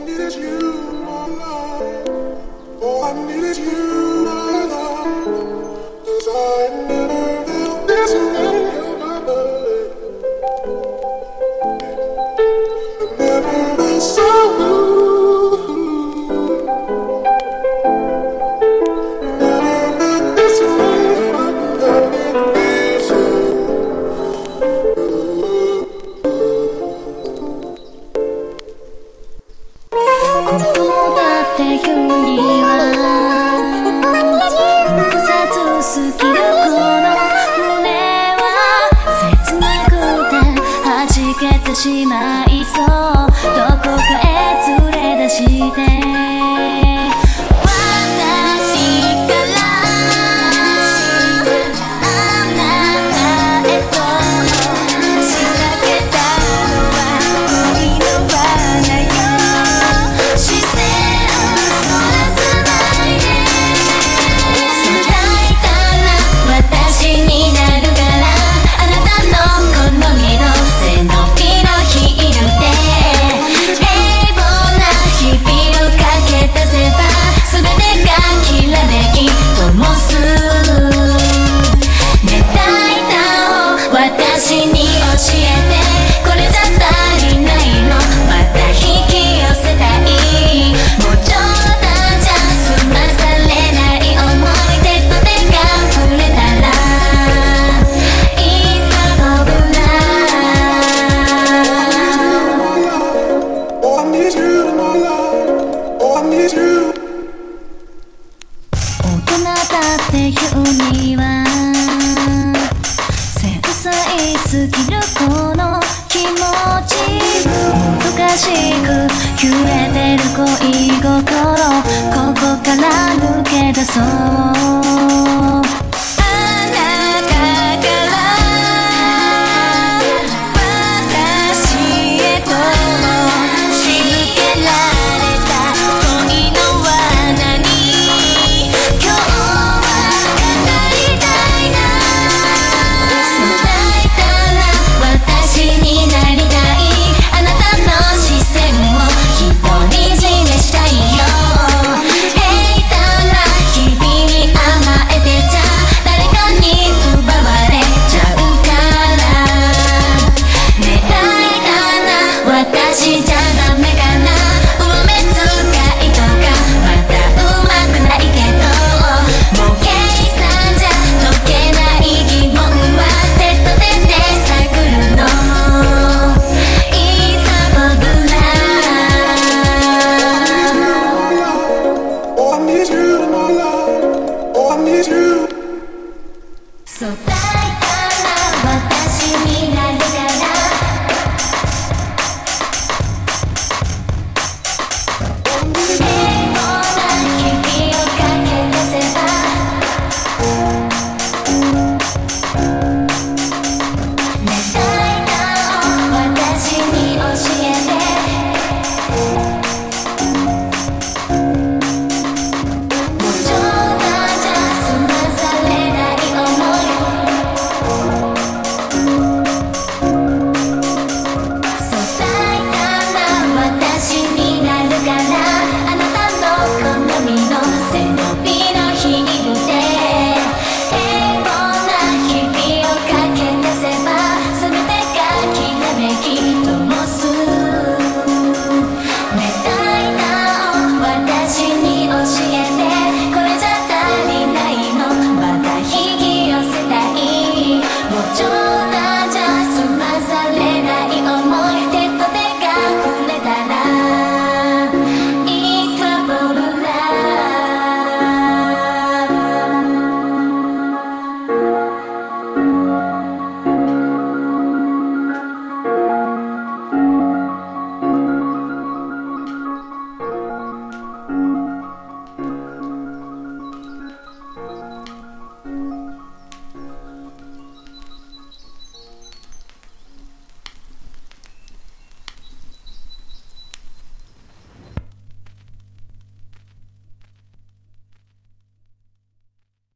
needed you more. Oh, I needed you. っくすきるこの胸は切なくて弾けてしまいそう。私に教えてだから私になる